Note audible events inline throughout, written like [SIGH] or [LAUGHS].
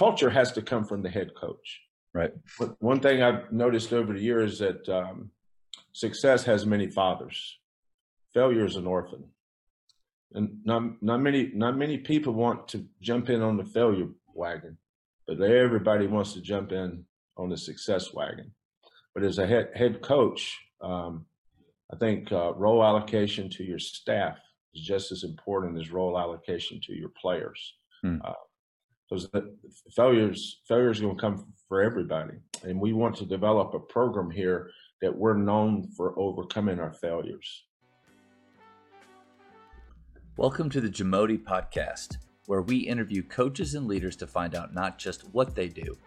culture has to come from the head coach. Right. But one thing I've noticed over the years is that um, success has many fathers. Failure is an orphan, and not not many not many people want to jump in on the failure wagon, but everybody wants to jump in on the success wagon. But as a head head coach, um, I think uh, role allocation to your staff is just as important as role allocation to your players. Hmm. Uh, because uh, failures failures going to come for everybody, and we want to develop a program here that we're known for overcoming our failures. Welcome to the Jamodi podcast, where we interview coaches and leaders to find out not just what they do,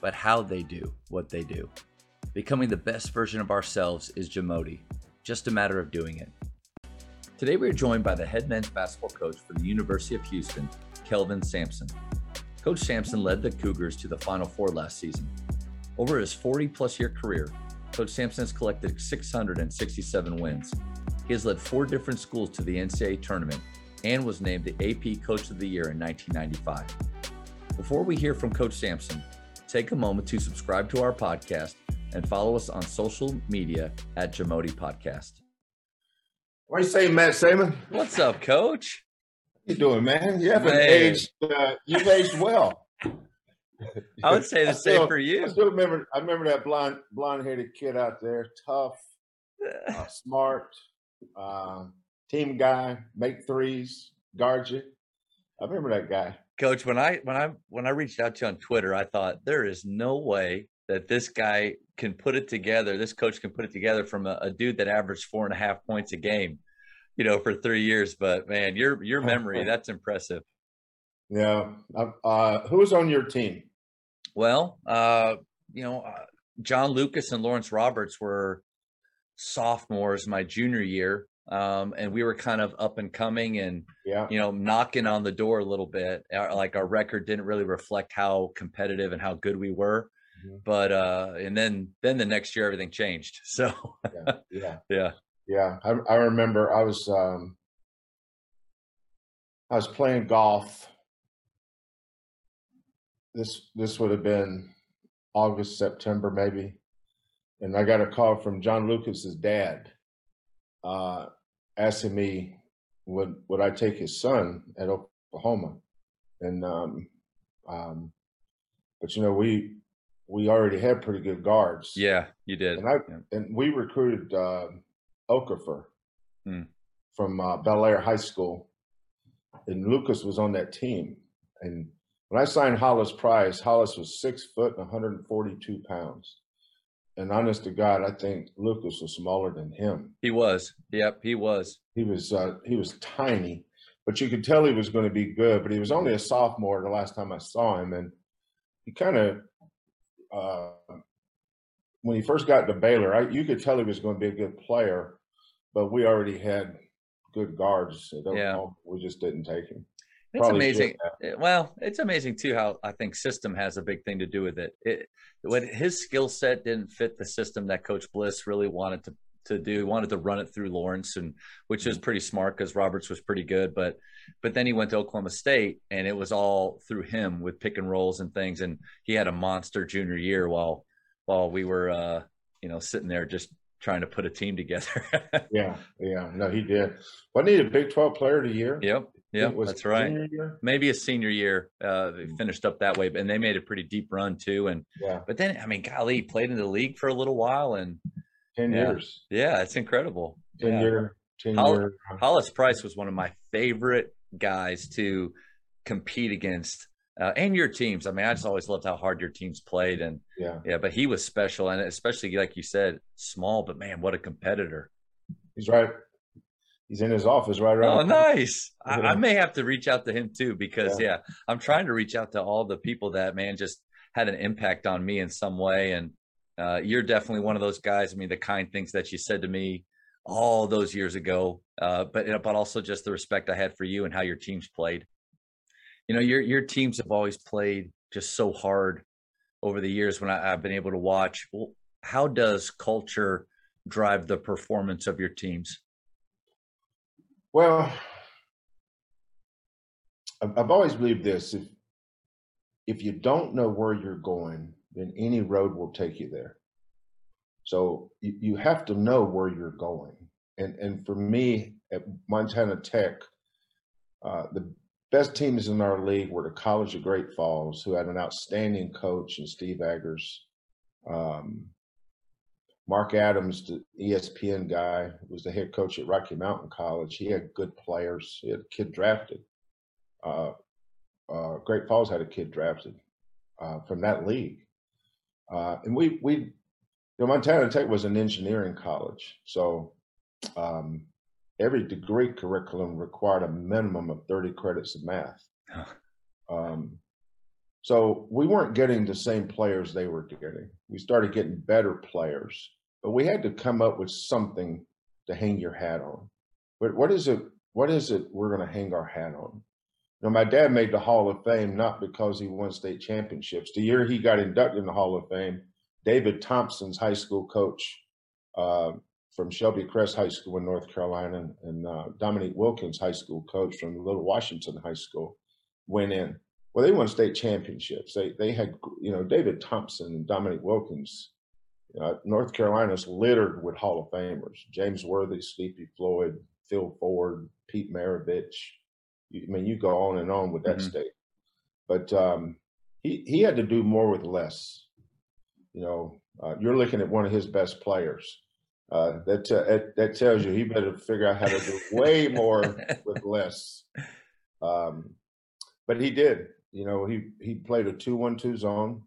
but how they do what they do. Becoming the best version of ourselves is Jamodi, just a matter of doing it. Today we are joined by the head men's basketball coach for the University of Houston, Kelvin Sampson. Coach Sampson led the Cougars to the Final Four last season. Over his 40 plus year career, Coach Sampson has collected 667 wins. He has led four different schools to the NCAA tournament and was named the AP Coach of the Year in 1995. Before we hear from Coach Sampson, take a moment to subscribe to our podcast and follow us on social media at Jamodi Podcast. What do you say, Matt Sayman? What's up, Coach? You doing, man? You haven't Man. aged. Uh, you've aged well. I would say the [LAUGHS] I same still- for I you. still remember. I remember that blonde, blonde-headed kid out there, tough, [LAUGHS] uh, smart, uh, team guy, make threes, guard you. I remember that guy. Coach, when I when I when I reached out to you on Twitter, I thought there is no way that this guy can put it together. This coach can put it together from a, a dude that averaged four and a half points a game, you know, for three years. But man, your your [LAUGHS] memory, that's impressive. Yeah. Uh, uh, who was on your team? Well, uh, you know, uh, John Lucas and Lawrence Roberts were sophomores my junior year. Um, and we were kind of up and coming and Yeah. you know, knocking on the door a little bit. Our- Like our record didn't really reflect how competitive and how good we were. Mhm. But uh, and then then the next year everything changed. [LAUGHS] So Yeah. Yeah. [LAUGHS] yeah, Yeah, I, I remember I was um, I was playing golf. This this would have been August September maybe, and I got a call from John Lucas's dad, uh, asking me would would I take his son at Oklahoma, and um, um, but you know we we already had pretty good guards. yeah, you did. And I Yeah. and we recruited uh, Okafor Hmm. from uh, Bellaire High School, and Lucas was on that team. And when I signed Hollis Price, Hollis was six foot and 142 pounds. And honest to God, I think Lucas was smaller than him. He was. Yep, he was. He was uh, he was tiny, but you could tell he was going to be good. But he was only a sophomore the last time I saw him, and he kind of uh, when he first got to Baylor, I, you could tell he was going to be a good player, but we already had good guards. at Yeah. We just didn't take him. It's Probably amazing. Eh, Well, it's amazing too how I think system has a big thing to do with it. It when his skill set didn't fit the system that Coach Bliss really wanted to to do, he wanted to run it through Lawrence, and which Mm-hmm. is pretty smart because Roberts was pretty good. But but then he went to Oklahoma State, and it was all through him with pick and rolls and things. And he had a monster junior year while while we were uh, you know sitting there just trying to put a team together. [LAUGHS] Yeah, yeah, no, he did. Wasn't he a Big 12 player of the year? yep, yep, that's right. year? maybe a senior year uh they Mm. finished up that way and they made a pretty deep run too and Yeah, but then i mean golly he played in the league for a little while and 10 Yeah. years. yeah it's incredible 10 yeah. year, 10 Hol- year. hollis price was one of my favorite guys to compete against uh, and your teams i mean i just always loved how hard your teams played and Yeah, yeah but he was special and especially like you said small but man what a competitor he's right. He's in his office right around. Oh, nice. I, I may have to reach out to him too because Yeah. yeah. I'm trying to reach out to all the people that man just had an impact on me in some way. And uh, you're definitely one of those guys. I mean, the kind things that you said to me all those years ago, uh, but but also just the respect I had for you and how your teams played. You know, your your teams have always played just so hard over the years when I, I've been able to watch. Well, how does culture drive the performance of your teams? Well, I've I've always believed this: if if you don't know where you're going, then any road will take you there. So you, you have to know where you're going. And and for me at Montana Tech, uh, the best teams in our league were the College of Great Falls, who had an outstanding coach in Steve Eggers. Um, Mark Adams, the ESPN guy, was the head coach at Rocky Mountain College. He had good players. He had a kid drafted. Uh, uh, Great Falls had a kid drafted uh, from that league, uh, and we we, you know, Montana Tech was an engineering college, so um, every degree curriculum required a minimum of 30 credits of math. um, so we weren't getting the same players they were getting. We started getting better players, but we had to come up with something to hang your hat on. But what is it? What is it we're going to hang our hat on? You know, my dad made the Hall of Fame not because he won state championships. The year he got inducted in the Hall of Fame, David Thompson's high school coach uh, from Shelby Crest High School in North Carolina, and uh, Dominique Wilkins, high school coach from Little Washington High School, went in. Well, they won state championships. They they had you know David Thompson and Dominique Wilkins. Uh, North Carolina's littered with Hall of Famers: James Worthy, Sleepy Floyd, Phil Ford, Pete Maravich. I mean, you go on and on with that mm-hmm. state. But um, he he had to do more with less. You know, uh, you're looking at one of his best players uh, that, that, that tells you he better figure out how to do [LAUGHS] way more with less. Um, but he did. You know, he he played a two-one-two zone.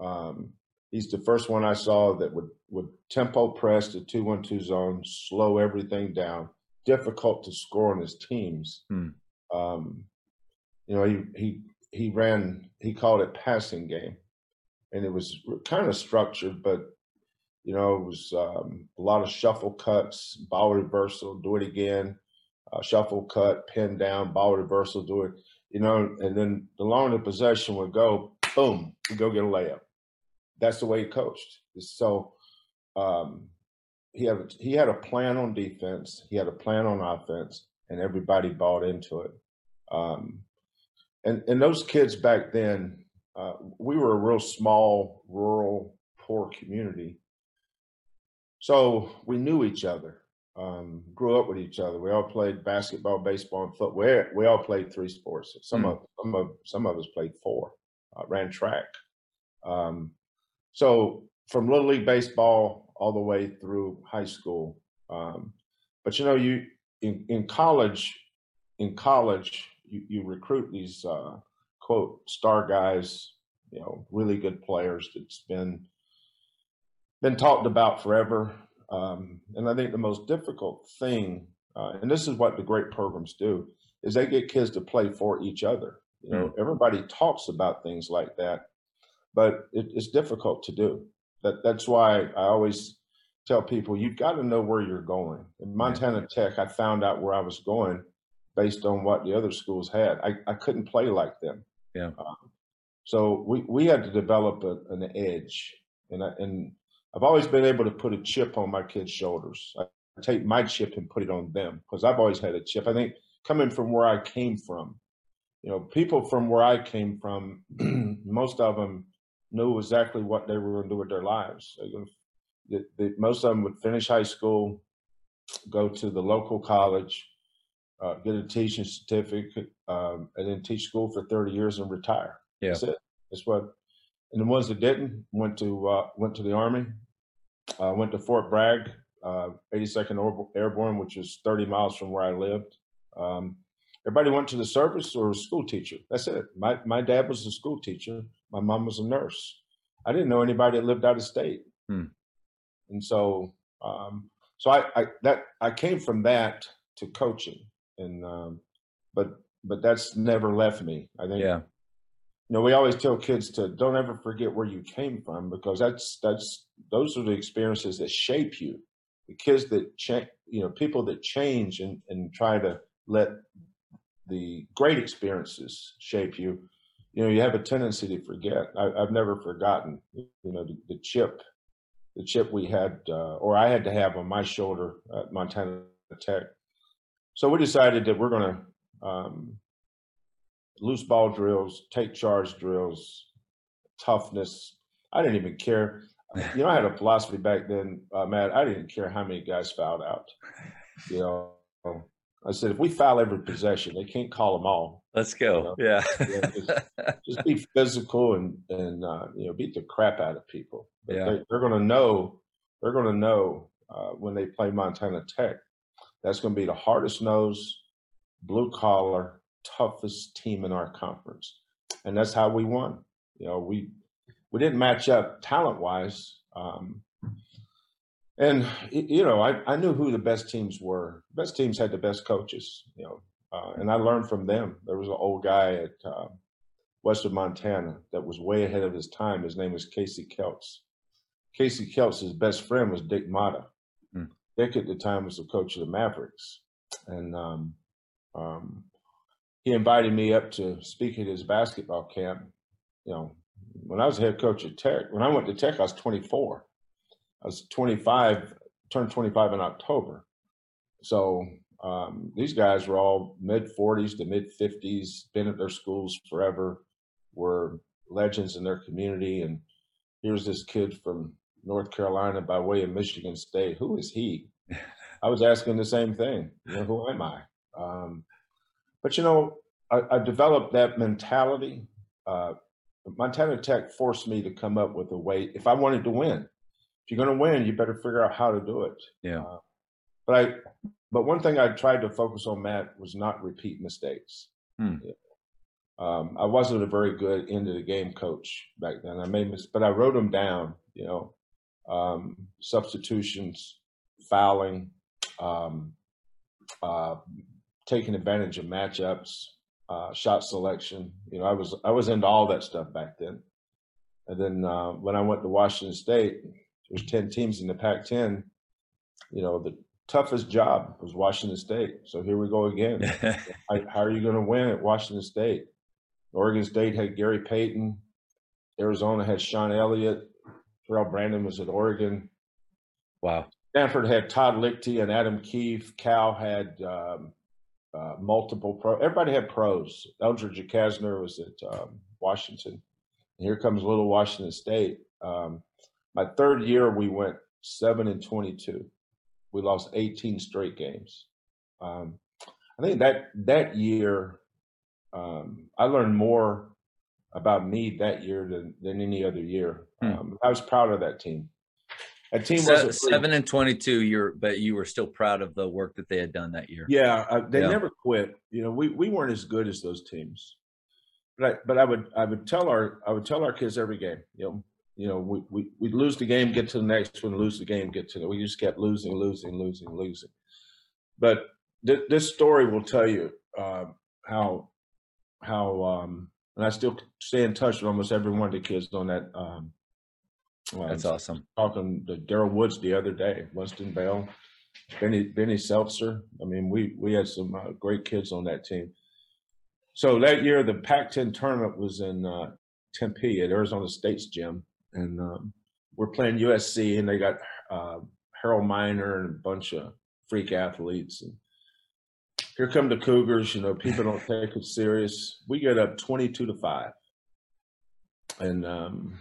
Um, he's the first one I saw that would would tempo press the two-one-two zone, slow everything down, difficult to score on his teams. Hmm. Um, you know, he he he ran. He called it passing game, and it was kind of structured, but you know, it was um, a lot of shuffle cuts, ball reversal, do it again, uh, shuffle cut, pin down, ball reversal, do it. You know, and then the longer the possession would go, boom, we go get a layup. That's the way he coached. So um, he had a, he had a plan on defense, he had a plan on offense, and everybody bought into it. Um, and and those kids back then, uh, we were a real small, rural, poor community so we knew each other, um, grew up with each other. We all played basketball, baseball, and football. We, all played three sports. Some mm. of some of some of us played four. Uh, ran track. Um, so from little league baseball all the way through high school. Um, but you know, you in, in college, in college, you, you recruit these uh, quote star guys, you know, really good players that's been been talked about forever. Um, and I think the most difficult thing, uh, and this is what the great programs do, is they get kids to play for each other. You know, mm. everybody talks about things like that, but it, it's difficult to do. That that's why I always tell people you've got to know where you're going. In Montana Tech, I found out where I was going based on what the other schools had. I, I couldn't play like them. Yeah. Um, so we, we had to develop a, an edge, and I, and I've always been able to put a chip on my kids' shoulders. I take my chip and put it on them because I've always had a chip. I think coming from where I came from, you know, people from where I came from, [CLEARS THROAT] most of them knew exactly what they were going to do with their lives. The, the, most of them would finish high school, go to the local college, uh, get a teaching certificate, um, and then teach school for 30 years and retire. Yeah. That's it. That's what and the ones that didn't went to uh, went to the army. Uh, went to Fort Bragg, uh, 82nd Airborne, which is 30 miles from where I lived. Um, everybody went to the service or a school teacher. That's it. My my dad was a school teacher. My mom was a nurse. I didn't know anybody that lived out of state, hmm. and so um, so I, I that I came from that to coaching, and um, but but that's never left me. I think yeah you know, we always tell kids to don't ever forget where you came from because that's that's those are the experiences that shape you. The kids that change, you know, people that change and and try to let the great experiences shape you. You know, you have a tendency to forget. I, have never forgotten. You know, the, the, chip, the chip we had, uh, or I had to have on my shoulder at Montana Tech. So we decided that we're going to um, loose ball drills, take charge drills, toughness. I didn't even care. [LAUGHS] You know, I had a philosophy back then, uh, Matt. I didn't care how many guys fouled out. You know, I said if we foul every possession, they can't call them all. Let's go. You know? Yeah. yeah just, just, be physical and and uh, you know beat the crap out of people. But yeah. They, are going to know. They're going to know uh, when they play Montana Tech. That's going to be the hardest nose, blue collar, toughest team in our conference, and that's how we won. You know, we we didn't match up talent wise. Um, and you know, I, I knew who the best teams were. The best teams had the best coaches, you know, uh, and I learned from them. There was an old guy at uh, Western Montana that was way ahead of his time. His name was Casey Kelts. Casey Kelts' best friend was Dick Motta. Hmm. Dick at the time was the coach of the Mavericks, and um, um, he invited me up to speak at his basketball camp. You know, when I was head coach at Tech, when I went to Tech, I was 24. I was 25, turned 25 in October. So um, these guys were all mid 40s to mid 50s, been at their schools forever, were legends in their community. And here's this kid from North Carolina by way of Michigan State. Who is he? [LAUGHS] I was asking the same thing. You know, who am I? Um, but you know, I, I, developed that mentality. Uh, Montana Tech forced me to come up with a way. If I wanted to win, if you're going to win, you better figure out how to do it. Yeah. Uh, but I, but one thing I tried to focus on, Matt, was not repeat mistakes. Hmm. Um, I wasn't a very good end of the game coach back then. I made mis- but I wrote them down. You know, um, substitutions, fouling, um, uh, taking advantage of matchups, uh, shot selection. You know, I was I was into all that stuff back then. And then uh, when I went to Washington State, there's ten teams in the Pac-10. You know, the toughest job was Washington State. So here we go again. [LAUGHS] how, are you going to win at Washington State? Oregon State had Gary Payton. Arizona had Sean Elliott. Terrell Brandon was at Oregon. Wow. Stanford had Todd Lichti and Adam Keefe. Cal had um, uh, multiple pro. Everybody had pros. Eldridge Recasner was at um, Washington. And here comes little Washington State. Um, my third year, we went seven and twenty-two. We lost 18 straight games. Um, I think that that year, um, I learned more about me that year than than any other year. Hmm. Um, I was proud of that team. That team was seven and twenty-two. You're, but you were still proud of the work that they had done that year. Yeah, uh, they yeah. never quit. You know, we we weren't as good as those teams, but I, but I would I would tell our I would tell our kids every game. You know, you know, we we we'd lose the game, get to the next one, lose the game, get to the. We just kept losing, losing, losing, losing. But th- this story will tell you uh, how how um, and I still stay in touch with almost every one of the kids on that um, That's awesome. Talking to Daryl Woods the other day, Winston Bell, Benny Benny Seltzer. I mean, we we had some uh, great kids on that team. So that year, the Pac-10 tournament was in uh, Tempe at Arizona State's gym, and um, we're playing USC, and they got uh, Harold Miner and a bunch of freak athletes. And here come the Cougars. You know, people don't take it serious. We get up twenty-two to five, and um,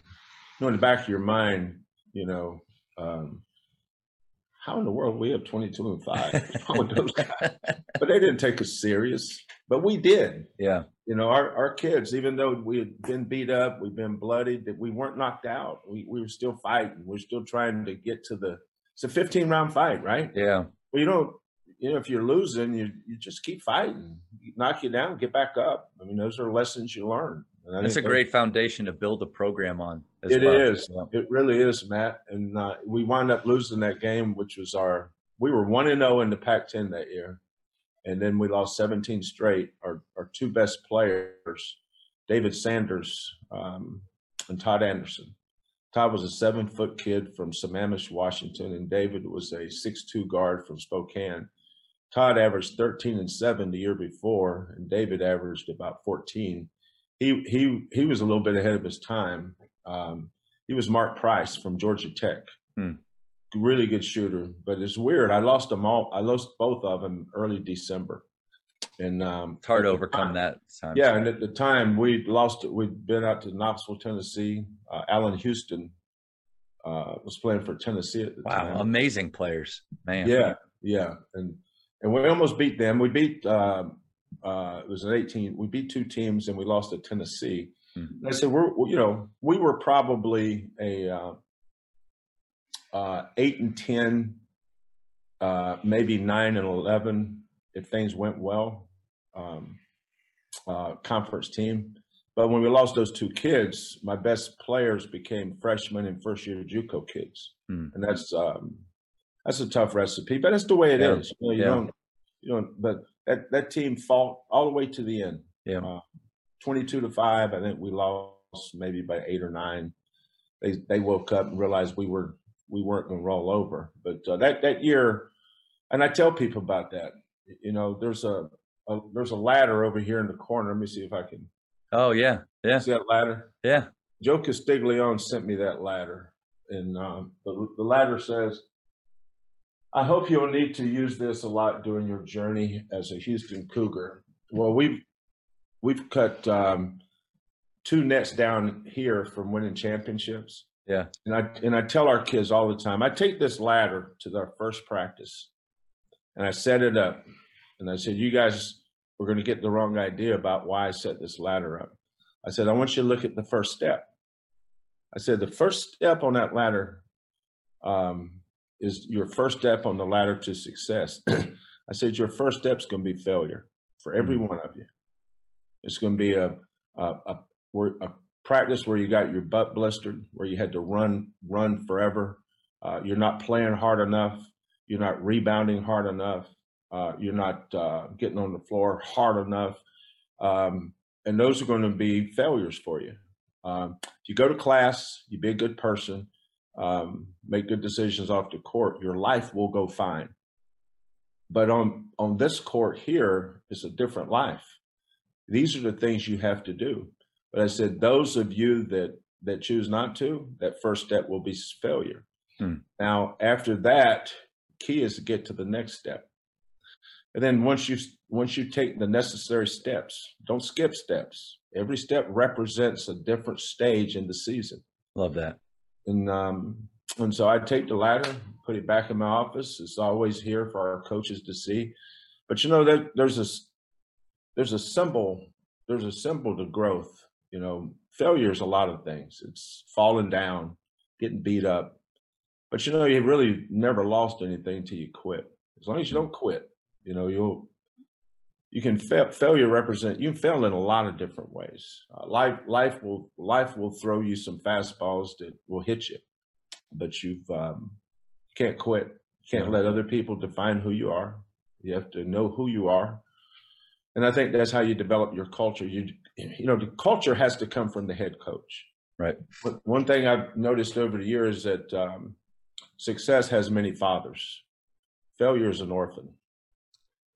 know, in the back of your mind, you know, um, how in the world we have 22 and five? [LAUGHS] but they didn't take us serious, but we did. Yeah. You know, our, our kids, even though we had been beat up, we've been bloodied, that we weren't knocked out. We, we were still fighting. We're still trying to get to the, it's a 15 round fight, right? Yeah. Well, you don't, you know, if you're losing, you, you just keep fighting, knock you down, get back up. I mean, those are lessons you learn. That's a great foundation to build a program on. It well. is. Yeah. It really is, Matt. And uh, we wound up losing that game, which was our. We were one and zero oh in the Pac-10 that year, and then we lost 17 straight. Our our two best players, David Sanders um, and Todd Anderson. Todd was a seven foot kid from Sammamish, Washington, and David was a six-two guard from Spokane. Todd averaged 13 and 7 the year before, and David averaged about 14 he he he was a little bit ahead of his time. Um, he was Mark Price from Georgia Tech, hmm. really good shooter. But it's weird. I lost them all. I lost both of them early December, And um, It's hard to overcome time- that. Time. Yeah, and at the time we lost. We'd been out to Knoxville, Tennessee. Uh, Allan Houston uh, was playing for Tennessee at the Wow, time. amazing players, man. Yeah, yeah, and and we almost beat them. We beat. Uh, uh, it was an 18. We beat two teams, and we lost to Tennessee. Hmm. And I said, we're you know we were probably a uh, uh, eight and ten, uh, maybe nine and eleven if things went well. Um, uh, conference team. But when we lost those two kids, my best players became freshmen and first year JUCO kids, Hmm. and that's um, that's a tough recipe. But that's the way it is. Yeah. You, know, you Yeah. don't, you don't. But that that team fought all the way to the end. Yeah. Uh, Twenty-two to five. I think we lost maybe by eight or nine. They they woke up and realized we were we weren't going to roll over. But uh, that that year, and I tell people about that. You know, there's a, a there's a ladder over here in the corner. Let me see if I can Oh yeah, yeah, see that ladder. yeah. Joe Castiglione sent me that ladder, and um, the, the ladder says, "I hope you'll need to use this a lot during your journey as a Houston Cougar." Well, we've we've cut um, two nets down here from winning championships. Yeah. and I and I tell our kids all the time. I take this ladder to their first practice, and I set it up, and I said, "You guys were going to get the wrong idea about why I set this ladder up." I said, I want you to look at the first step. I said, the first step on that ladder um, is your first step on the ladder to success. [CLEARS THROAT] I said, your first step is going to be failure for every Mm. one of you. It's going to be a, a, a, a practice where you got your butt blistered, where you had to run, run forever. Uh, you're not playing hard enough. You're not rebounding hard enough. Uh, you're not uh, getting on the floor hard enough. Um, and those are going to be failures for you. Um, if you go to class, you be a good person, um, make good decisions off the court, your life will go fine. But on on this court here, it's a different life. These are the things you have to do. But I said, those of you that that choose not to, that first step will be failure. Hmm. Now, after that, key is to get to the next step. And then once you once you take the necessary steps, don't skip steps. Every step represents a different stage in the season. Love that. And um, and so I take the ladder, put it back in my office. It's always here for our coaches to see. But you know there's a there's a symbol there's a symbol to growth. You know, failure is a lot of things. It's falling down, getting beat up. But you know, you really never lost anything till you quit. As long as you don't quit, you know, you'll you can fail, failure represent you fail in a lot of different ways. Uh, life life will life will throw you some fastballs that will hit you, but you've um, you can't quit. Can't Yeah. let other people define who you are. You have to know who you are, and I think that's how you develop your culture. You you know the culture has to come from the head coach. Right. One- One thing I've noticed over the years is that um, success has many fathers. Failure is an orphan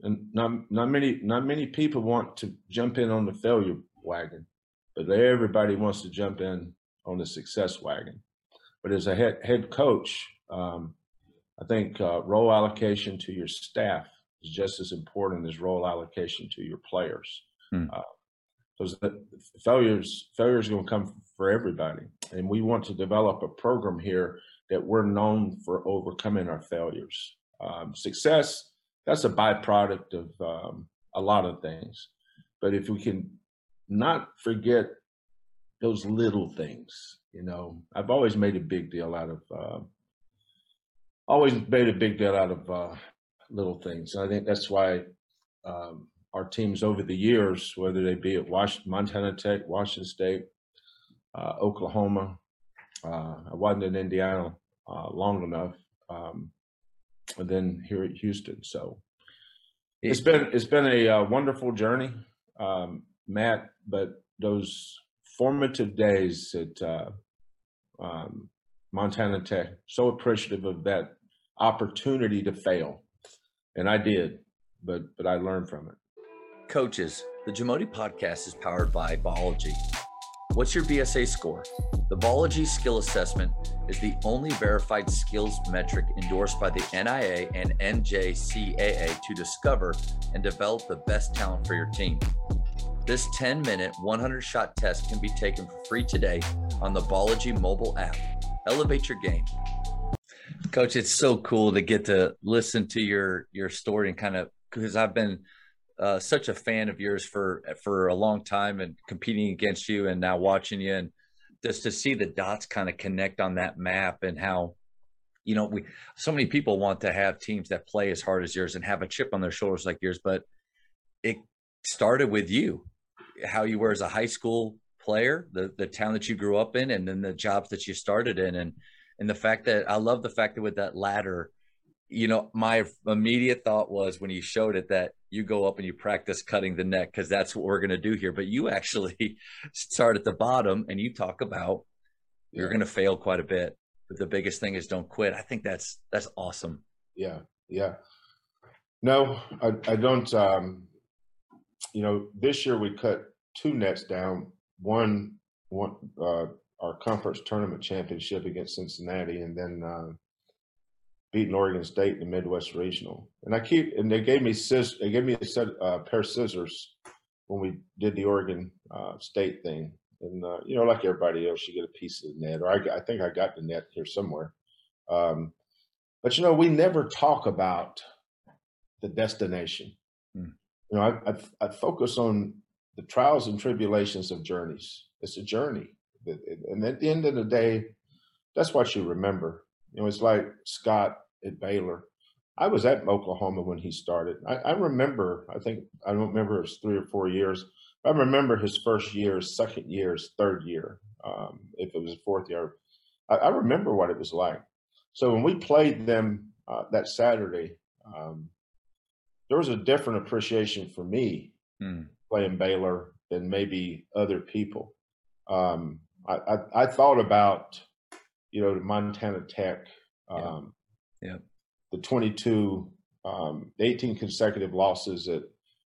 and not not many not many people want to jump in on the failure wagon, but everybody wants to jump in on the success wagon. But as a head head coach, um, I think uh, role allocation to your staff is just as important as role allocation to your players. Hmm. Uh, because failures failures going to come for everybody, and we want to develop a program here that we're known for overcoming our failures. Um, success that's a byproduct of um, a lot of things. But if we can not forget those little things, you know, I've always made a big deal out of, uh, always made a big deal out of uh, little things. And I think that's why um, our teams over the years, whether they be at Washington, Montana Tech, Washington State, uh, Oklahoma, uh, I wasn't in Indiana uh, long enough. Um, and then here at Houston. So it's been it's been a uh, wonderful journey, um, Matt. But those formative days at uh, um, Montana Tech, so appreciative of that opportunity to fail, and I did, but but I learned from it. Coaches, the Jamodi podcast is powered by Biology. What's your BSA score? The Bology Skill Assessment is the only verified skills metric endorsed by the NAIA and NJCAA to discover and develop the best talent for your team. This 10 minute, 100 shot test can be taken for free today on the Bology mobile app. Elevate your game. Coach, it's so cool to get to listen to your your story and kind of because I've been uh, such a fan of yours for for a long time and competing against you and now watching you. And just to see the dots kind of connect on that map and how you know we so many people want to have teams that play as hard as yours and have a chip on their shoulders like yours but it started with you how you were as a high school player the the town that you grew up in and then the jobs that you started in. And and the fact that I love the fact that with that ladder you know my immediate thought was when you showed it that you go up and you practice cutting the neck because that's what we're going to do here. But you [LAUGHS] actually start at the bottom and you talk about yeah. you're going to fail quite a bit. But the biggest thing is don't quit. I think that's that's awesome. Yeah, yeah. No, I, I don't. Um, you know, this year we cut two nets down. One, one, uh, our conference tournament championship against Cincinnati, and then uh, beating Oregon State in the Midwest Regional. And I keep and they gave me scissors, they gave me a set uh, pair of scissors when we did the Oregon uh, State thing. And uh, you know, like everybody else, you get a piece of the net, or I, I think I got the net here somewhere. Um, but you know, we never talk about the destination. Hmm. You know, I, I, I focus on the trials and tribulations of journeys. It's a journey, and at the end of the day, that's what you remember. You know, it's like Scott at Baylor. I was at Oklahoma when he started. I, I remember, I think, I don't remember it was three or four years. I remember his first year, second year, third year, um, if it was fourth year. I, I, remember what it was like. So when we played them uh, that Saturday, um, there was a different appreciation for me hmm. playing Baylor than maybe other people. Um, I, I, I, thought about, you know, Montana Tech, um, yeah. The 22, um, 18 consecutive losses at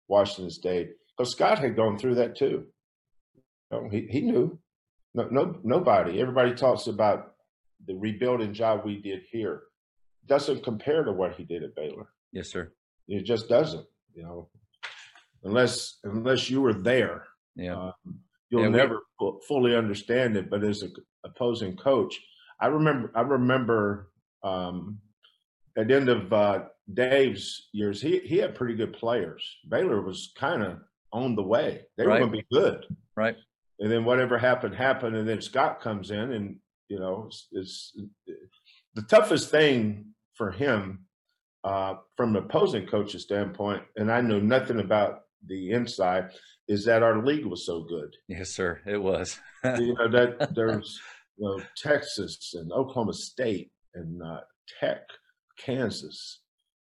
Washington State. Because Scott had gone through that too. You know, he, he knew. No, no, nobody. Everybody talks about the rebuilding job we did here. Doesn't compare to what he did at Baylor. Yes, sir. It just doesn't. You know, unless unless you were there. Yeah. Um, you'll yeah, never we, fully understand it. But as an opposing coach, I remember I remember um, at the end of uh, Dave's years, he he had pretty good players. Baylor was kind of on the way; they right. were going to be good, right? And then whatever happened happened, and then Scott comes in, and you know, it's, it's the toughest thing for him uh, from an opposing coach's standpoint. And I know nothing about the inside. Is that our league was so good? Yes, sir. It was. you know that [LAUGHS] there's you know Texas and Oklahoma State and uh, Tech, Kansas,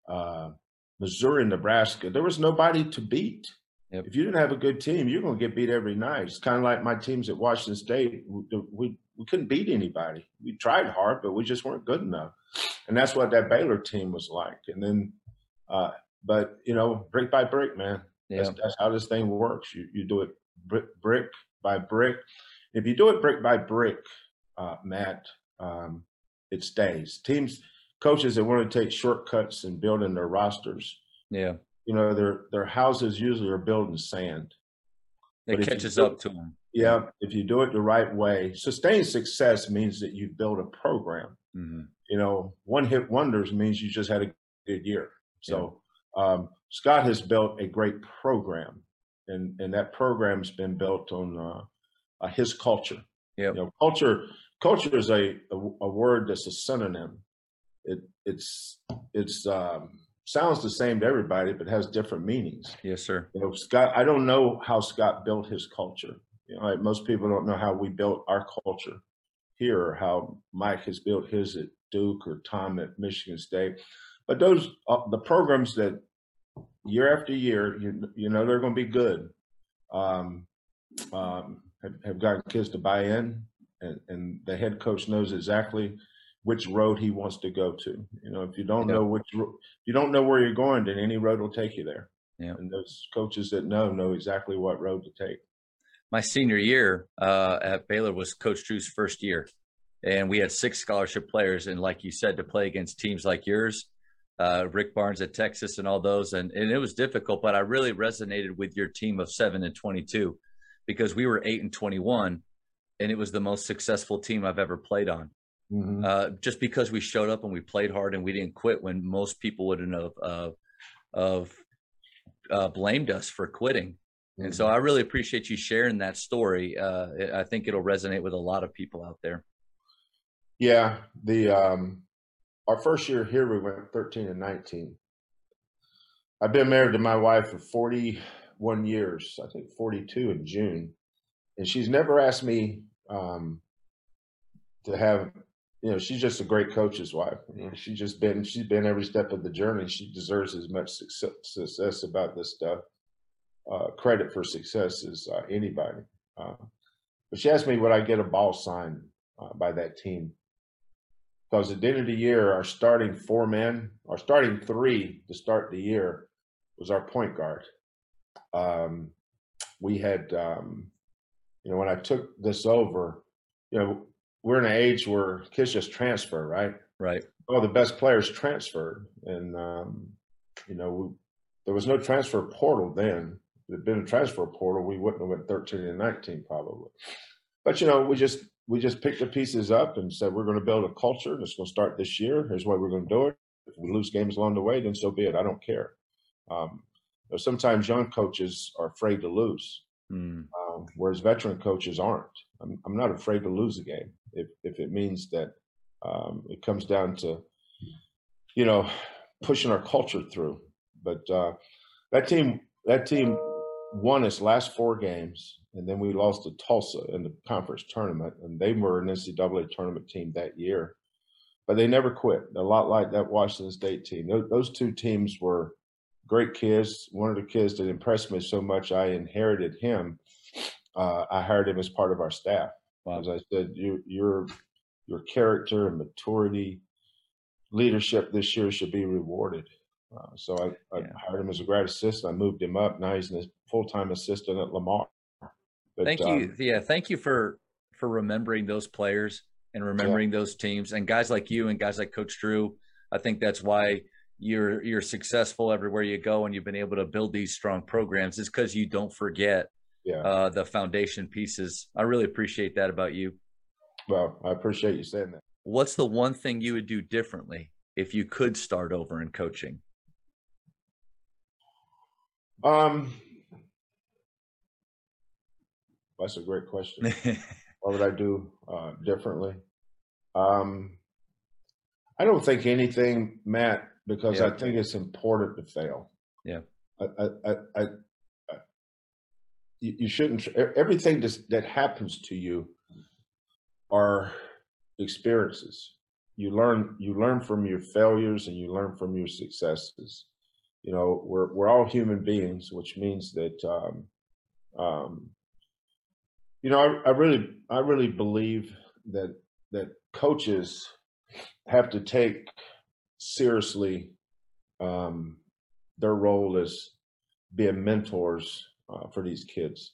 uh, Missouri, Nebraska. There was nobody to beat. Yep. If you didn't have a good team, you're going to get beat every night. It's kind of like my teams at Washington State. We, we, we couldn't beat anybody. We tried hard, but we just weren't good enough. And that's what that Baylor team was like. And then, uh, but you know, brick by brick, man. Yeah. That's, that's how this thing works. You you do it brick, brick by brick. If you do it brick by brick, uh, Matt, um, it stays. Teams, coaches that want to take shortcuts and building their rosters. Yeah. You know, their their houses usually are built in sand. It catches up to them. Yeah, if you do it the right way, sustained success means that you build a program. Mm-hmm. You know, one hit wonders means you just had a good year. So yeah. um, Scott has built a great program, and and that program's been built on uh, uh, his culture. Yeah, you know, culture culture is a, a, a word that's a synonym. It it's it's um, sounds the same to everybody, but has different meanings. Yes, sir. You know, Scott. I don't know how Scott built his culture. You know, like most people don't know how we built our culture here, or how Mike has built his at Duke or Tom at Michigan State. But those uh, the programs that year after year, you you know they're going to be good. Um, um, have, have gotten kids to buy in and, and the head coach knows exactly which road he wants to go to. You know, if you don't know which, if you don't know where you're going, then any road will take you there. Yeah. And those coaches that know know exactly what road to take. my senior year uh, at Baylor was Coach Drew's first year, and we had six scholarship players. And like you said, to play against teams like yours, uh, Rick Barnes at Texas, and all those, and and it was difficult. But I really resonated with your team of seven and twenty-two because we were eight and twenty-one, and it was the most successful team I've ever played on. Mm-hmm. Uh, just because we showed up and we played hard and we didn't quit when most people wouldn't have uh, of uh, blamed us for quitting. And so mm-hmm. I really appreciate you sharing that story. Uh, I think it'll resonate with a lot of people out there. Yeah, the um, our first year here we went 13 and 19. I've been married to my wife for 41 years, I think 42 in June, and she's never asked me um, to have. You know, she's just a great coach's wife. You know, she's just been she's been every step of the journey. She deserves as much success, success about this stuff uh, credit for success as uh, anybody. Uh, but she asked me would I get a ball signed uh, by that team because at the end of the year, our starting four men, our starting three to start the year, was our point guard. Um, we had, um, you know, when I took this over, you know, we're in an age where kids just transfer, right? Right. All the best players transferred, and um, you know, we, there was no transfer portal then there'd been a transfer portal, we wouldn't have went 13 and 19 probably. But you know, we just we just picked the pieces up and said we're going to build a culture. It's going to start this year. Here's why we're going to do it. If we lose games along the way, then so be it. I don't care. Um, sometimes young coaches are afraid to lose, mm. um, whereas veteran coaches aren't. I'm, I'm, not afraid to lose a game if if it means that um, it comes down to, you know, pushing our culture through. But uh, that team, that team won its last four games, and then we lost to Tulsa in the conference tournament, and they were an NCAA tournament team that year. But they never quit. A lot like that Washington State team. Those, those two teams were great kids. One of the kids that impressed me so much, I inherited him. Uh, I hired him as part of our staff. Wow. As I said, you, your your character and maturity, leadership this year should be rewarded. Uh, so I, I yeah. hired him as a grad assistant. I moved him up. Now he's a full time assistant at Lamar. But, thank you. Um, yeah, thank you for for remembering those players and remembering yeah. those teams and guys like you and guys like Coach Drew. I think that's why you're you're successful everywhere you go and you've been able to build these strong programs is because you don't forget yeah. uh, the foundation pieces. I really appreciate that about you. Well, I appreciate you saying that. What's the one thing you would do differently if you could start over in coaching? Um, that's a great question. [LAUGHS] what would I do uh, differently? Um, I don't think anything, Matt, because yeah. I think it's important to fail. Yeah. I, I, I, I you, shouldn't. Everything that happens to you are experiences. You learn. You learn from your failures, and you learn from your successes you know, we're we're all human beings, which means that, um, um, you know, I, I really I really believe that that coaches have to take seriously um, their role as being mentors uh, for these kids.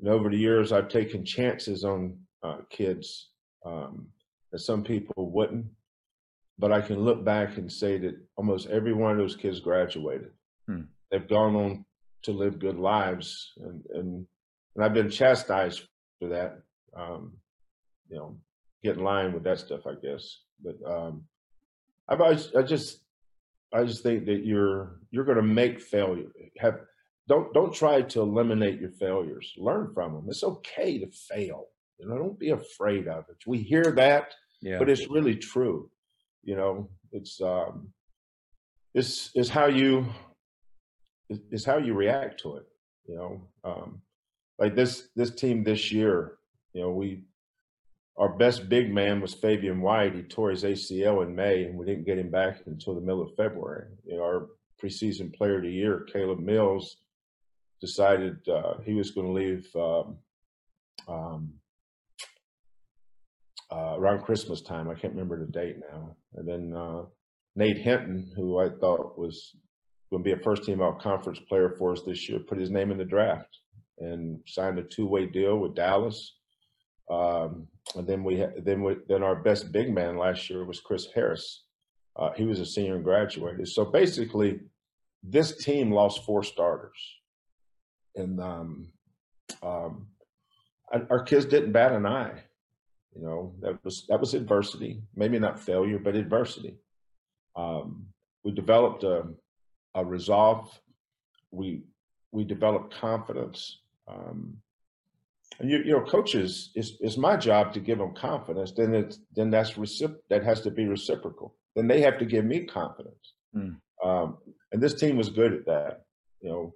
And over the years, I've taken chances on uh, kids um, that some people wouldn't but I can look back and say that almost every one of those kids graduated. Hmm. They've gone on to live good lives, and and, and I've been chastised for that. Um, you know, get in line with that stuff, I guess. But um, I've I just I just think that you're you're going to make failure. Have don't don't try to eliminate your failures. Learn from them. It's okay to fail. You know, don't be afraid of it. We hear that, yeah. but it's really true. You know, it's um, it's it's how you it's how you react to it. You know, um, like this this team this year. You know, we our best big man was Fabian White. He tore his ACL in May, and we didn't get him back until the middle of February. Our preseason player of the year, Caleb Mills, decided uh, he was going to leave um, um, uh, around Christmas time. I can't remember the date now. And then uh, Nate Hinton, who I thought was going to be a first team all conference player for us this year, put his name in the draft. and signed a two-way deal with Dallas. Um, and then we then we, then our best big man last year was Chris Harris. Uh, he was a senior and graduated. So basically, this team lost four starters, and um, um, our kids didn't bat an eye. You know that was that was adversity, maybe not failure, but adversity. Um, we developed a, a resolve. We we developed confidence. Um, you, you know, coaches, it's, it's my job to give them confidence. Then it's then that's recip- that has to be reciprocal. Then they have to give me confidence. Mm. Um, and this team was good at that. You know,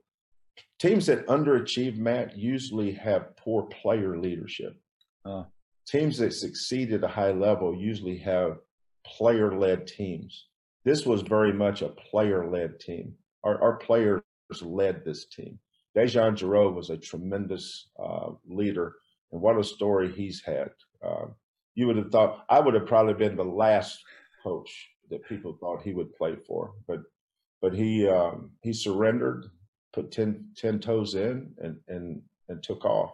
teams that underachieve, Matt, usually have poor player leadership. Uh. Teams that succeed at a high level usually have player-led teams. This was very much a player-led team. Our, our players led this team. DeJon Jarreau was a tremendous uh, leader, and what a story he's had. Uh, you would have thought I would have probably been the last coach that people thought he would play for, but but he um, he surrendered, put 10, 10, toes in, and and and took off.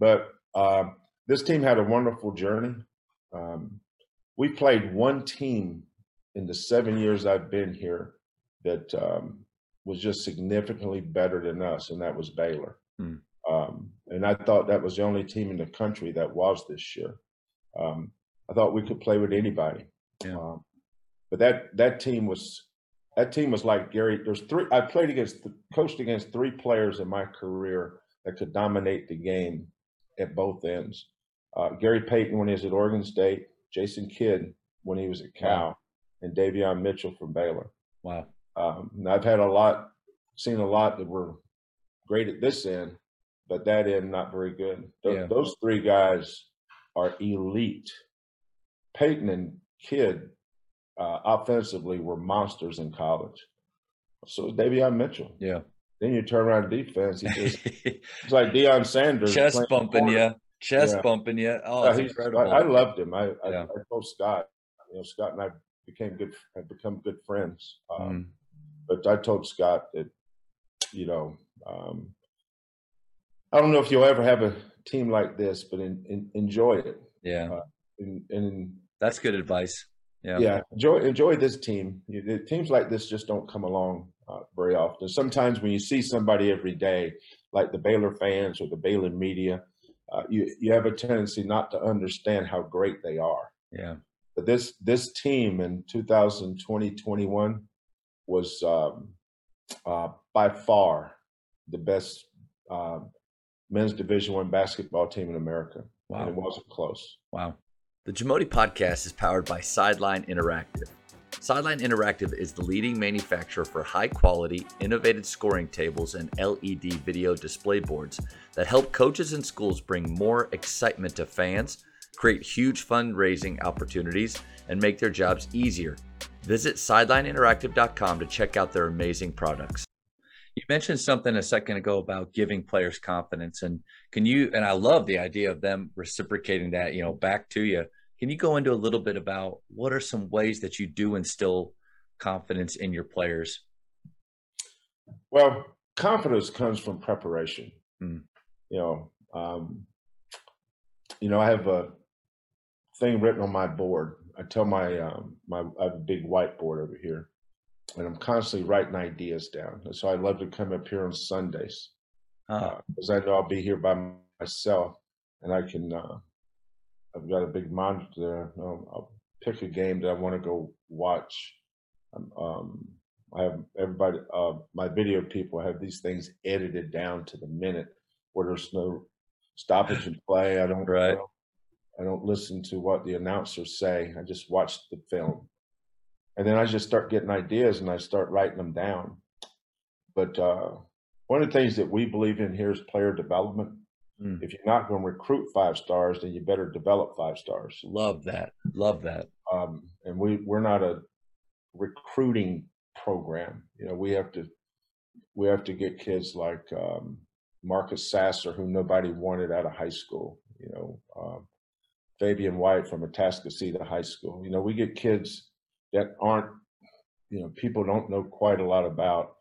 But uh, this team had a wonderful journey. Um, we played one team in the seven years I've been here that um, was just significantly better than us, and that was Baylor. Hmm. Um, and I thought that was the only team in the country that was this year. Um, I thought we could play with anybody. Yeah. Um, but that that team was that team was like Gary. There's three. I played against, coached against three players in my career that could dominate the game at both ends. Uh, Gary Payton when he was at Oregon State, Jason Kidd when he was at Cal, Wow. and Davion Mitchell from Baylor. Wow. Um, I've had a lot, seen a lot that were great at this end, but that end not very good. Th- Yeah. Those three guys are elite. Payton and Kidd uh, offensively were monsters in college. So was Davion Mitchell. Yeah. Then you turn around defense, he just, [LAUGHS] it's like Deion Sanders. chest bumping you, chest Yeah. bumping you. Oh, Yeah, incredible. I, I loved him. I, I, Yeah. I told Scott, you know, Scott and I became good, have become good friends. Um, Mm. But I told Scott that, you know, um, I don't know if you'll ever have a team like this, but in, in, enjoy it. yeah, uh, And, and that's good advice. Yeah. yeah, enjoy enjoy this team. You, the teams like this just don't come along uh, very often. Sometimes when you see somebody every day, like the Baylor fans or the Baylor media, uh, you you have a tendency not to understand how great they are. Yeah. But this this team in 2020 21 was um, uh, by far the best uh, men's Division One basketball team in America, Wow. and it wasn't close. Wow. The Jamodi podcast is powered by Sideline Interactive. Sideline Interactive is the leading manufacturer for high quality, innovative scoring tables and LED video display boards that help coaches and schools bring more excitement to fans, create huge fundraising opportunities, and make their jobs easier. Visit sidelineinteractive.com to check out their amazing products. You mentioned something a second ago about giving players confidence and can you and I love the idea of them reciprocating that, you know, back to you. Can you go into a little bit about what are some ways that you do instill confidence in your players? Well, confidence comes from preparation. Mm. You know, um, you know, I have a thing written on my board. I tell my um, my I have a big whiteboard over here, and I'm constantly writing ideas down. And so I love to come up here on Sundays Uh, because I know I'll be here by myself, and I can. Uh, I've got a big monitor there. Um, I'll pick a game that I want to go watch. Um, um, I have everybody, uh, my video people have these things edited down to the minute where there's no stoppage and play. I don't, Right. I don't, I don't listen to what the announcers say. I just watch the film. And then I just start getting ideas and I start writing them down. But uh, one of the things that we believe in here is player development. Mm. If you're not going to recruit five stars, then you better develop five stars. love that. Love that. Um, and we, we're not a recruiting program. You know, we have to we have to get kids like um, Marcus Sasser, who nobody wanted out of high school. You know, um, Fabian White from Atascocita High School. You know, we get kids that aren't, you know, people don't know quite a lot about,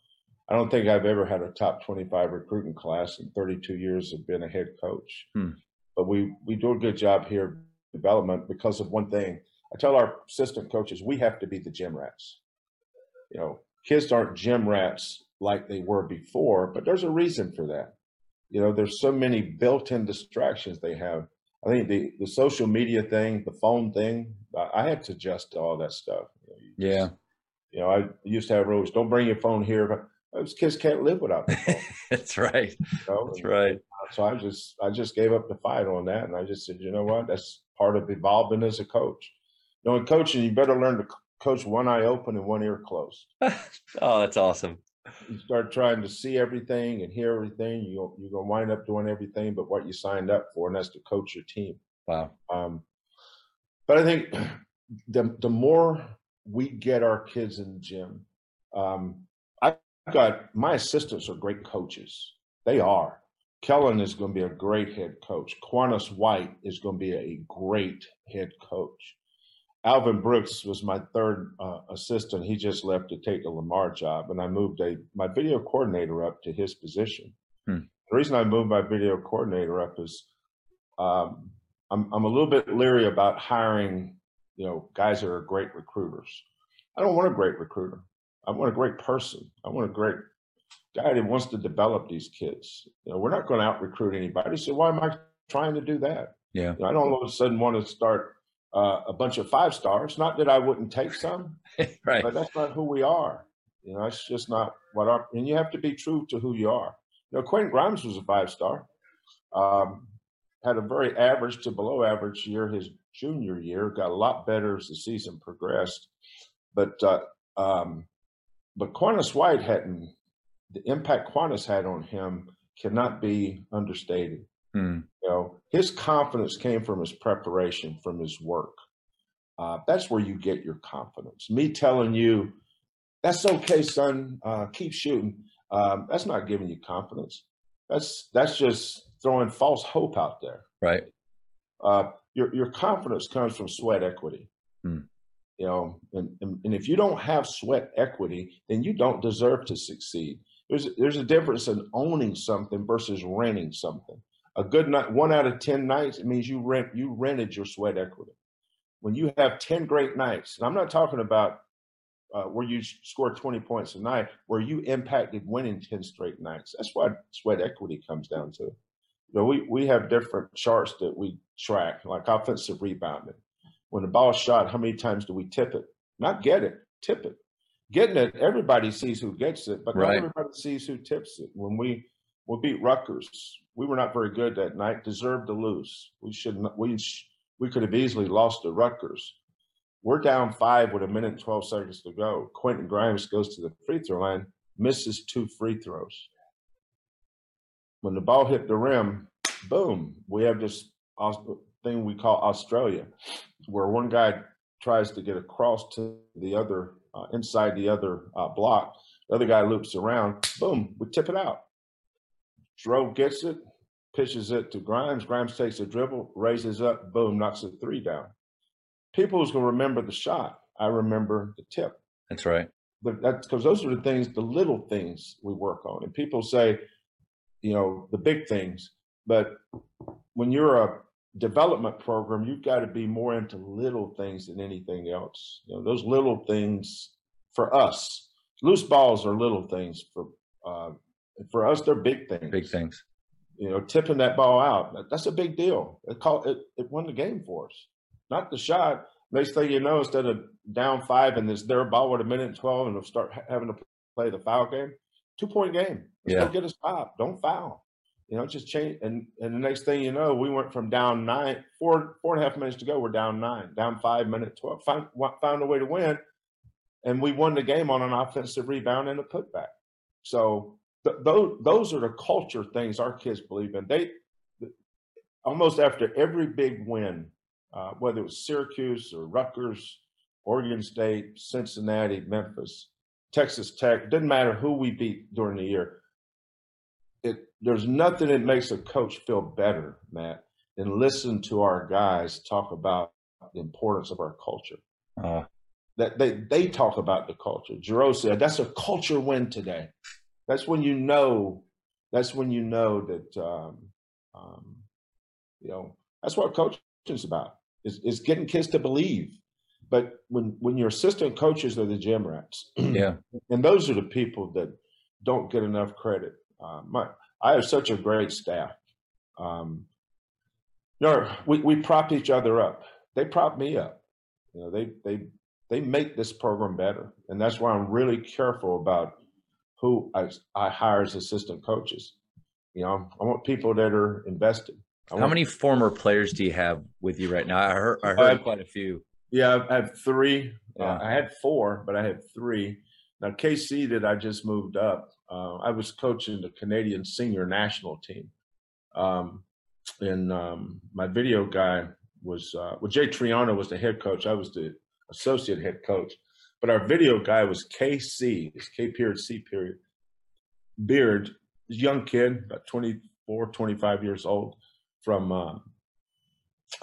I don't think I've ever had a top 25 recruiting class in 32 years of being a head coach. Hmm. But we we do a good job here development because of one thing. I tell our assistant coaches we have to be the gym rats. You know, kids aren't gym rats like they were before, but there's a reason for that. You know, there's so many built-in distractions they have. I think the the social media thing, the phone thing, I, I had to adjust to all that stuff. You know, Yeah. just- you know, I used to have rules: don't bring your phone here. But those kids can't live without the phone. [LAUGHS] That's right. You know? That's And right. Uh, so I just I just gave up the fight on that, and I just said, you know what? That's part of evolving as a coach. You know, in coaching, you better learn to coach one eye open and one ear closed. [LAUGHS] oh, that's awesome. You start trying to see everything and hear everything, you you're gonna wind up doing everything but what you signed up for, and that's to coach your team. Wow. Um, but I think [CLEARS THROAT] the the more we get our kids in the gym, um, I've got my assistants are great coaches. They are. Kellen is going to be a great head coach. Quannas White is going to be a great head coach. Alvin Brooks was my third uh, assistant. He just left to take the Lamar job, and I moved a my video coordinator up to his position. Hmm. The reason I moved my video coordinator up is um, I'm I'm a little bit leery about hiring, you know, guys that are great recruiters. I don't want a great recruiter. I want a great person. I want a great guy that wants to develop these kids. You know, we're not going to out recruit anybody. So why am I trying to do that? Yeah. You know, I don't all of a sudden want to start uh, a bunch of five stars. Not that I wouldn't take some, [LAUGHS] right. but that's not who we are. You know, it's just not what our. And you have to be true to who you are. You know, Quentin Grimes was a five star. Um, had a very average to below average year his junior year. Got a lot better as the season progressed, but uh, um, but Quannas White hadn't. The impact Quannas had on him cannot be understated. Hmm. You know, his confidence came from his preparation, from his work. Uh, that's where you get your confidence. Me telling you, that's okay, son, uh, keep shooting. Um, that's not giving you confidence. That's that's just throwing false hope out there. Right. Uh, your your confidence comes from sweat equity. Hmm. You know, and, and and if you don't have sweat equity, then you don't deserve to succeed. There's there's a difference in owning something versus renting something. A good night, one out of ten nights, it means you rent you rented your sweat equity. When you have ten great nights, and I'm not talking about uh, where you score 20 points a night, where you impacted winning 10 straight nights. That's what sweat equity comes down to. You know, we, we have different charts that we track, like offensive rebounding. When the ball's shot, how many times do we tip it? Not get it, tip it. Getting it, everybody sees who gets it, but not everybody sees who tips it. When we we beat Rutgers, we were not very good that night. Deserved to lose. We should. We we could have easily lost to Rutgers. We're down five with a minute and 12 seconds to go. Quentin Grimes goes to the free throw line, misses two free throws. When the ball hit the rim, boom, we have this thing we call Australia, where one guy tries to get across to the other, uh, inside the other uh, block. The other guy loops around, boom, we tip it out. Dro gets it, pitches it to Grimes. Grimes takes a dribble, raises up, boom, knocks a three down people's gonna remember the shot. I remember the tip. That's right. But that's because those are the things, the little things we work on. And people say, you know, the big things. But when you're a development program, you've got to be more into little things than anything else. You know, those little things for us, loose balls are little things for uh, for us. They're big things. Big things. You know, tipping that ball out—that's a big deal. It called it, it won the game for us. Not the shot. Next thing you know, instead of down five and it's their ball with a minute and 12 and they'll start having to play the foul game, two point game. Let's Yeah. go get a stop. Don't foul. You know, just change. And, and the next thing you know, we went from down nine, four, four and a half minutes to go. We're down nine, down five, minute 12. Found, found a way to win. And we won the game on an offensive rebound and a putback. So th- those, those are the culture things our kids believe in. They, almost after every big win, uh, whether it was Syracuse or Rutgers, Oregon State, Cincinnati, Memphis, Texas Tech, didn't matter who we beat during the year. It there's nothing that makes a coach feel better, Matt, than listen to our guys talk about the importance of our culture. Uh, That they they talk about the culture. Jarreau said that's a culture win today. That's when you know that's when you know that um, um, you know that's what coaching is about is, is getting kids to believe. But when when your assistant coaches are the gym rats [CLEARS THROAT] yeah. and those are the people that don't get enough credit uh, my i have such a great staff. Um, you know, we, we prop each other up. They prop me up. You know they they they make this program better. And that's why i'm really careful about who I, I hire as assistant coaches. You know, I want people that are invested. I How want, many former players do you have with you right now? I heard, I heard quite a few. Yeah, I have three. Uh, Yeah. Uh, I had four, but I had three. Now, KC that I just moved up, uh, I was coaching the Canadian senior national team. Um, and um, my video guy was, uh, well, Jay Triano was the head coach. I was the associate head coach. But our video guy was KC, it's K period C period. Beard, young kid, about 24, 25 years old, from uh,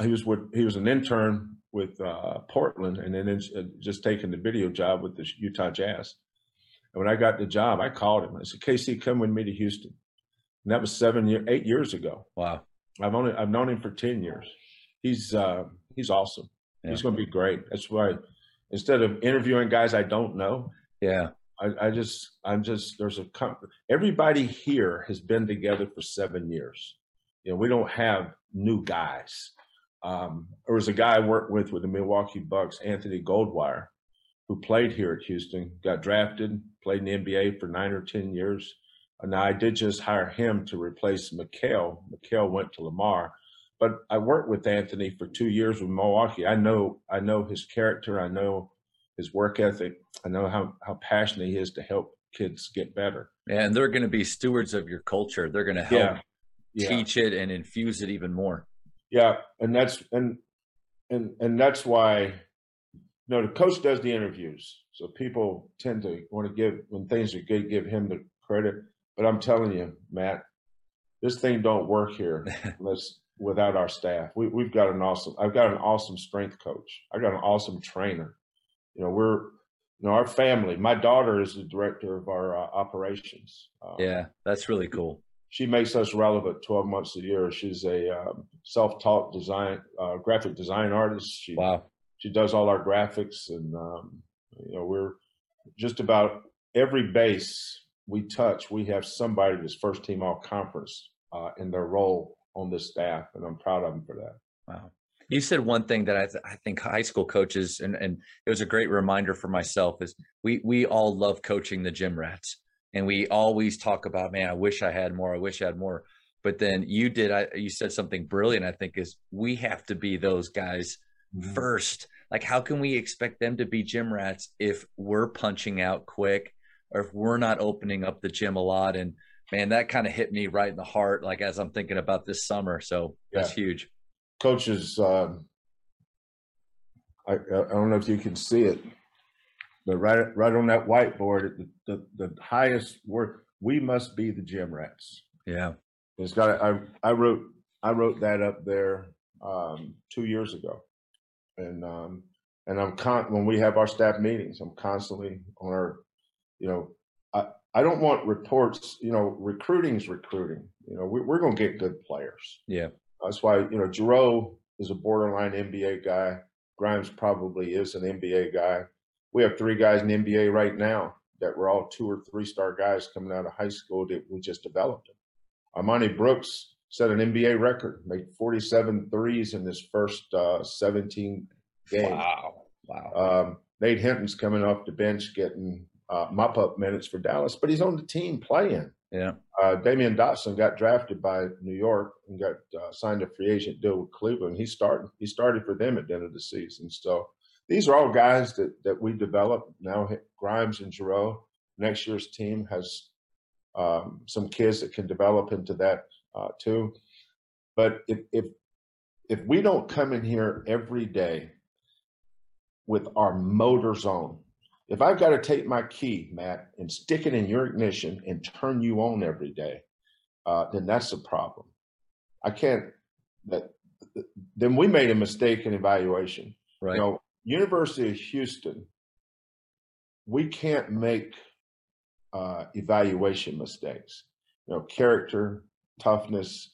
he was with he was an intern with uh, Portland, and then uh, just taking the video job with the Utah Jazz. And when I got the job, I called him. I said, "KC, come with me to Houston." And that was seven year, eight years ago. Wow. I've only I've known him for ten years. He's uh, he's awesome. Yeah. He's going to be great. That's why instead of interviewing guys I don't know, Yeah. I, I just I'm just there's a everybody here has been together for seven years. You know, we don't have new guys. Um, there was a guy I worked with with the Milwaukee Bucks, Anthony Goldwire, who played here at Houston, got drafted, played in the NBA for nine or ten years. And now I did just hire him to replace McHale. McHale went to Lamar, but I worked with Anthony for two years with Milwaukee. I know I know his character. I know his work ethic. I know how how passionate he is to help kids get better. And they're going to be stewards of your culture. They're going to help Yeah. Yeah. teach it and infuse it even more. Yeah, and that's and and and that's why you know the coach does the interviews. So people tend to want to give when things are good, give him the credit. But I'm telling you, Matt, this thing don't work here [LAUGHS] unless without our staff. We we've got an awesome I've got an awesome strength coach. I got an awesome trainer. You know, we're you know, our family, my daughter is the director of our uh, operations. Uh, Yeah. That's really cool. she makes us relevant 12 months a year. She's a um, self-taught design, uh, graphic design artist. She Wow. she does all our graphics, and um, you know we're just about every base we touch. We have somebody that's first team all conference uh, in their role on the staff, and I'm proud of them for that. Wow. You said one thing that I, th- I think high school coaches, and, and it was a great reminder for myself, is we, we all love coaching the gym rats. And we always talk about, man, I wish I had more. I wish I had more. But then you did, I, you said something brilliant, I think, is we have to be those guys mm-hmm. first. Like, how can we expect them to be gym rats if we're punching out quick or if we're not opening up the gym a lot? And man, that kind of hit me right in the heart, like as I'm thinking about this summer. So that's huge. Coaches, um, I, I don't know if you can see it, but right right on that whiteboard, the, the, the highest word, we must be the gym rats. Yeah. It's got. I I wrote I wrote that up there um, two years ago, and um, and I'm con when we have our staff meetings, I'm constantly on our, you know, I I don't want reports. You know, recruiting's recruiting. You know, we, we're going to get good players. Yeah. That's why you know Jarreau is a borderline NBA guy. Grimes probably is an NBA guy. We have three guys in NBA right now that were all two or three star guys coming out of high school that we just developed them. Armoni Brooks set an NBA record, made 47 threes in his first uh, 17 games. Wow. Wow. Um, Nate Hinton's coming off the bench getting uh, mop up minutes for Dallas, but he's on the team playing. yeah. Uh, Damyean Dotson got drafted by New York and got uh, signed a free agent deal with Cleveland. He started. He started for them at the end of the season. So these are all guys that that we developed. Now Grimes and Jarreau. Next year's team has um, some kids that can develop into that uh, too. But if if if we don't come in here every day with our motors on, if I've got to take my key, Matt, and stick it in your ignition and turn you on every day, uh, then that's a problem. I can't. That then we made a mistake in evaluation. Right. You know, University of Houston, we can't make uh, evaluation mistakes. You know, character, toughness.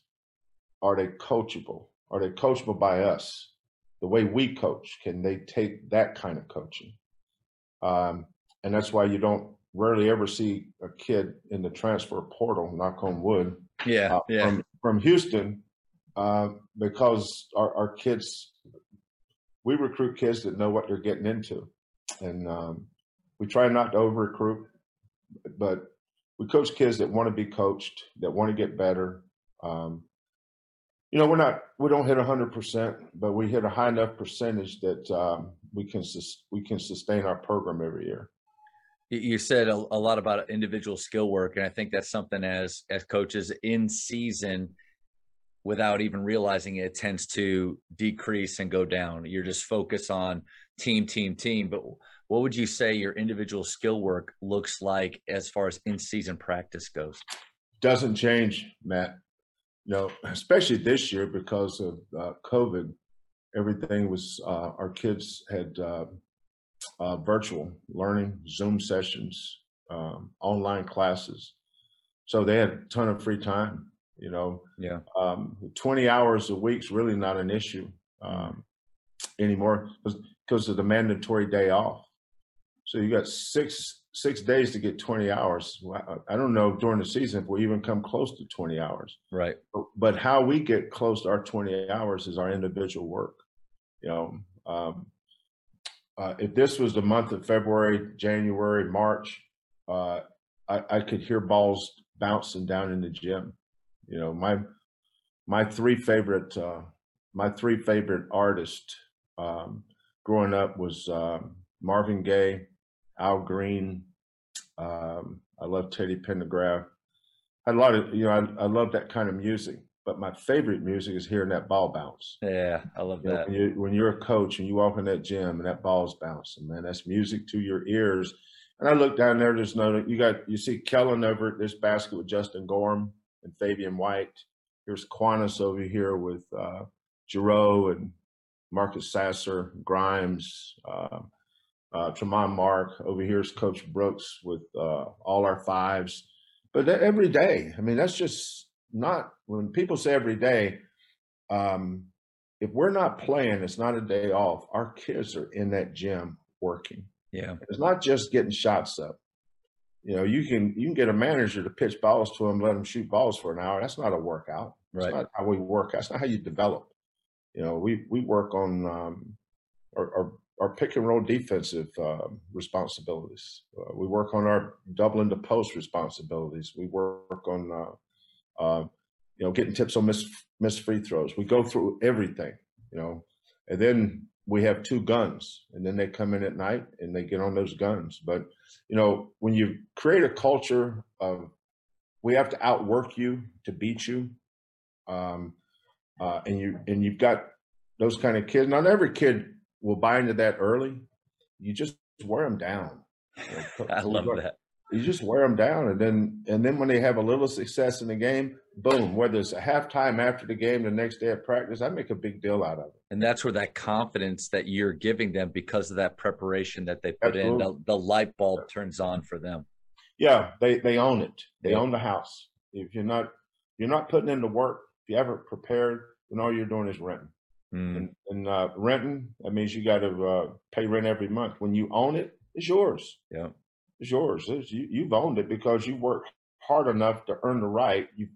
Are they coachable? Are they coachable by us? The way we coach, can they take that kind of coaching? Um, and that's why you don't rarely ever see a kid in the transfer portal, knock on wood, yeah, uh, yeah. from, from Houston, uh, because our, our kids, we recruit kids that know what they're getting into. And um, we try not to over recruit, but we coach kids that want to be coached, that want to get better. Um, you know, we're not, we don't hit hundred percent, but we hit a high enough percentage that um, we can sus- we can sustain our program every year. You said a, a, lot about individual skill work, and I think that's something as as coaches in season, without even realizing it, tends to decrease and go down. You're just focused on team, team, team. But what would you say your individual skill work looks like as far as in season practice goes? Doesn't change, Matt. You know, especially this year because of uh, COVID, everything was uh, our kids had uh, uh, virtual learning, Zoom sessions, um, online classes. So they had a ton of free time. You know, yeah, um, 20 hours a week's really not an issue um, anymore because of the mandatory day off. So you got six six days to get 20 hours. I don't know during the season if we even come close to 20 hours. Right. But how we get close to our 20 hours is our individual work. You know, um, uh, if this was the month of February, January, March, uh, I, I, could hear balls bouncing down in the gym. You know, my my three favorite uh, my three favorite artists um, growing up was um, Marvin Gaye, Al Green. Um, I love Teddy Pendergrass. I lot of you know I, I love that kind of music. But my favorite music is hearing that ball bounce. Yeah, I love you that. Know, when, you, when you're a coach and you walk in that gym and that ball's bouncing, man, that's music to your ears. And I look down there, there's no, you got, you see Kellen over at this basket with Justin Gorham and Fabian White. Here's Quannas over here with uh, Jarreau and Marcus Sasser, Grimes, uh, uh, Tramon Mark. Over here's Coach Brooks with uh, all our fives. But every day, I mean, that's just not when people say every day, um, if we're not playing, it's not a day off. Our kids are in that gym working. Yeah, it's not just getting shots up. You know, you can you can get a manager to pitch balls to them, let them shoot balls for an hour. That's not a workout. That's right. not how we work. That's not how you develop. You know, we we work on um, our, our pick and roll defensive uh, responsibilities. Uh, we work on our doubling into post responsibilities. We work on uh, uh, you know, getting tips on miss miss free throws. We go through everything, you know, and then we have two guns, and then they come in at night and they get on those guns. But you know, when you create a culture of we have to outwork you to beat you, um, uh, and you and you've got those kind of kids. Not every kid will buy into that early. You just wear them down. [LAUGHS] I love that you just wear them down and then and then when they have a little success in the game boom whether it's a halftime after the game the next day at practice i make a big deal out of it and that's where that confidence that you're giving them because of that preparation that they put Absolutely. in the, the, light bulb turns on for them yeah they they own it they yeah. own the house if you're not you're not putting in the work if you haven't prepared then all you're doing is renting mm. and, and uh, renting that means you got to uh, pay rent every month when you own it it's yours yeah it's yours. It's, you, you've owned it because you worked hard enough to earn the right. You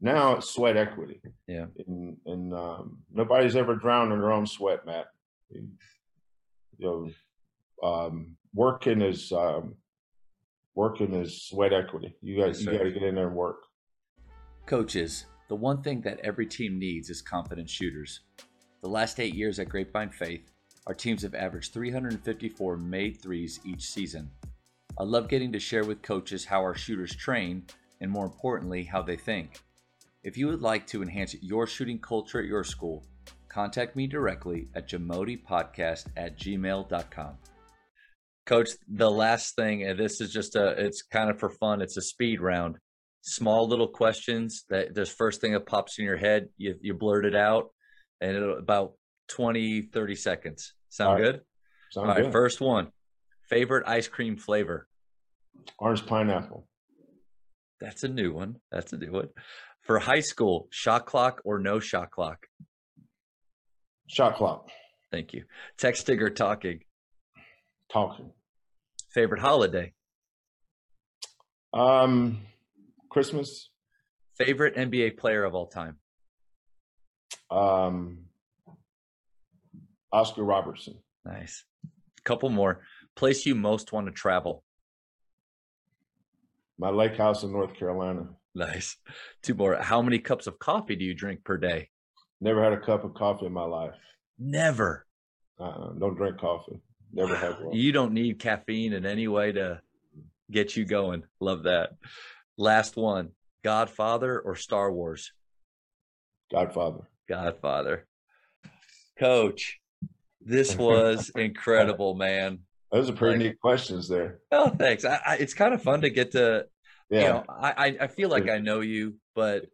now it's sweat equity. Yeah. And, and um, nobody's ever drowned in their own sweat, Matt. You know, um, working is um, working is sweat equity. You guys, you got to get in there and work. Coaches, the one thing that every team needs is confident shooters. The last eight years at Grapevine Faith, our teams have averaged 354 made threes each season. I love getting to share with coaches how our shooters train and more importantly, how they think. If you would like to enhance your shooting culture at your school, contact me directly at jamodipodcast at gmail.com. Coach, the last thing, and this is just a, it's kind of for fun, it's a speed round. Small little questions that the first thing that pops in your head, you, you blurt it out, and about 20, 30 seconds. Sound All right. good? Sound All right, good. first one favorite ice cream flavor? Orange pineapple. That's a new one. That's a new one. For high school, shot clock or no shot clock? Shot clock. Thank you. Texting or talking? Talking. Favorite holiday? Um, Christmas. Favorite NBA player of all time? Um, Oscar Robertson. Nice. Couple more. Place you most want to travel? My lake house in North Carolina. Nice. Two more. How many cups of coffee do you drink per day? Never had a cup of coffee in my life. Never. Uh, don't drink coffee. Never had one. You don't need caffeine in any way to get you going. Love that. Last one. Godfather or Star Wars? Godfather. Godfather. Coach, this was [LAUGHS] incredible, man. Those are pretty Like- neat questions there. Oh, thanks. I, I, it's kind of fun to get to, Yeah. you know, I, I- I feel like I know you, but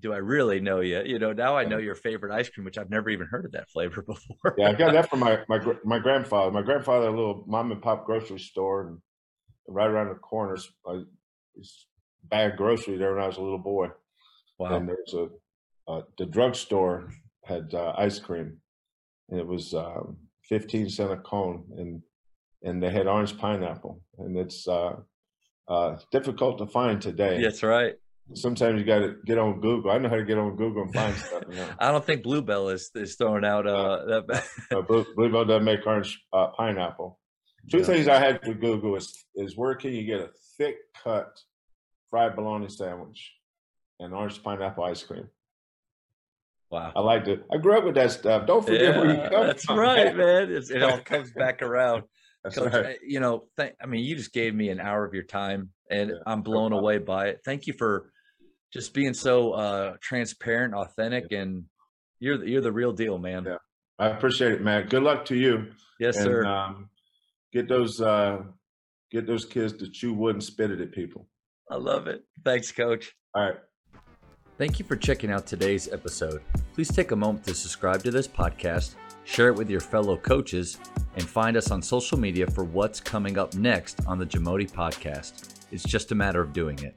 do I really know you? You know, now I know your favorite ice cream, which I've never even heard of that flavor [LAUGHS] before. yeah, I got that from my my my grandfather. My grandfather a little mom and pop grocery store, and right around the corner, a uh, this bag of grocery there when I was a little boy. wow. And there was a uh, the drugstore had uh, ice cream, and it was um, fifteen cent a cone, and and they had orange pineapple, and it's uh, uh, difficult to find today. That's right. Sometimes you got to get on Google. I know how to get on Google and find stuff. You know. [LAUGHS] I don't think Bluebell is is throwing out uh uh, [LAUGHS] Blue, Bluebell doesn't make orange uh, pineapple. Two Yeah. things I had to Google is is where can you get a thick cut fried bologna sandwich and orange pineapple ice cream. Wow. I like to. I grew up with that stuff. Don't forget where you Yeah, come that's from. right, man. It's, it all [LAUGHS] comes back around. That's Coach, right. I- you know, th- I mean, you just gave me an hour of your time, and Yeah, I'm blown problem. away by it. Thank you for just being so uh, transparent, authentic, and you're the, you're the real deal, man. Yeah. I appreciate it, man. Good luck to you. Yes, and, sir. Um, get those uh, get those kids to chew wood and spit it at people. I love it. Thanks, Coach. All right. Thank you for checking out today's episode. Please take a moment to subscribe to this podcast, share it with your fellow coaches, and find us on social media for what's coming up next on the Jamodi podcast. It's just a matter of doing it.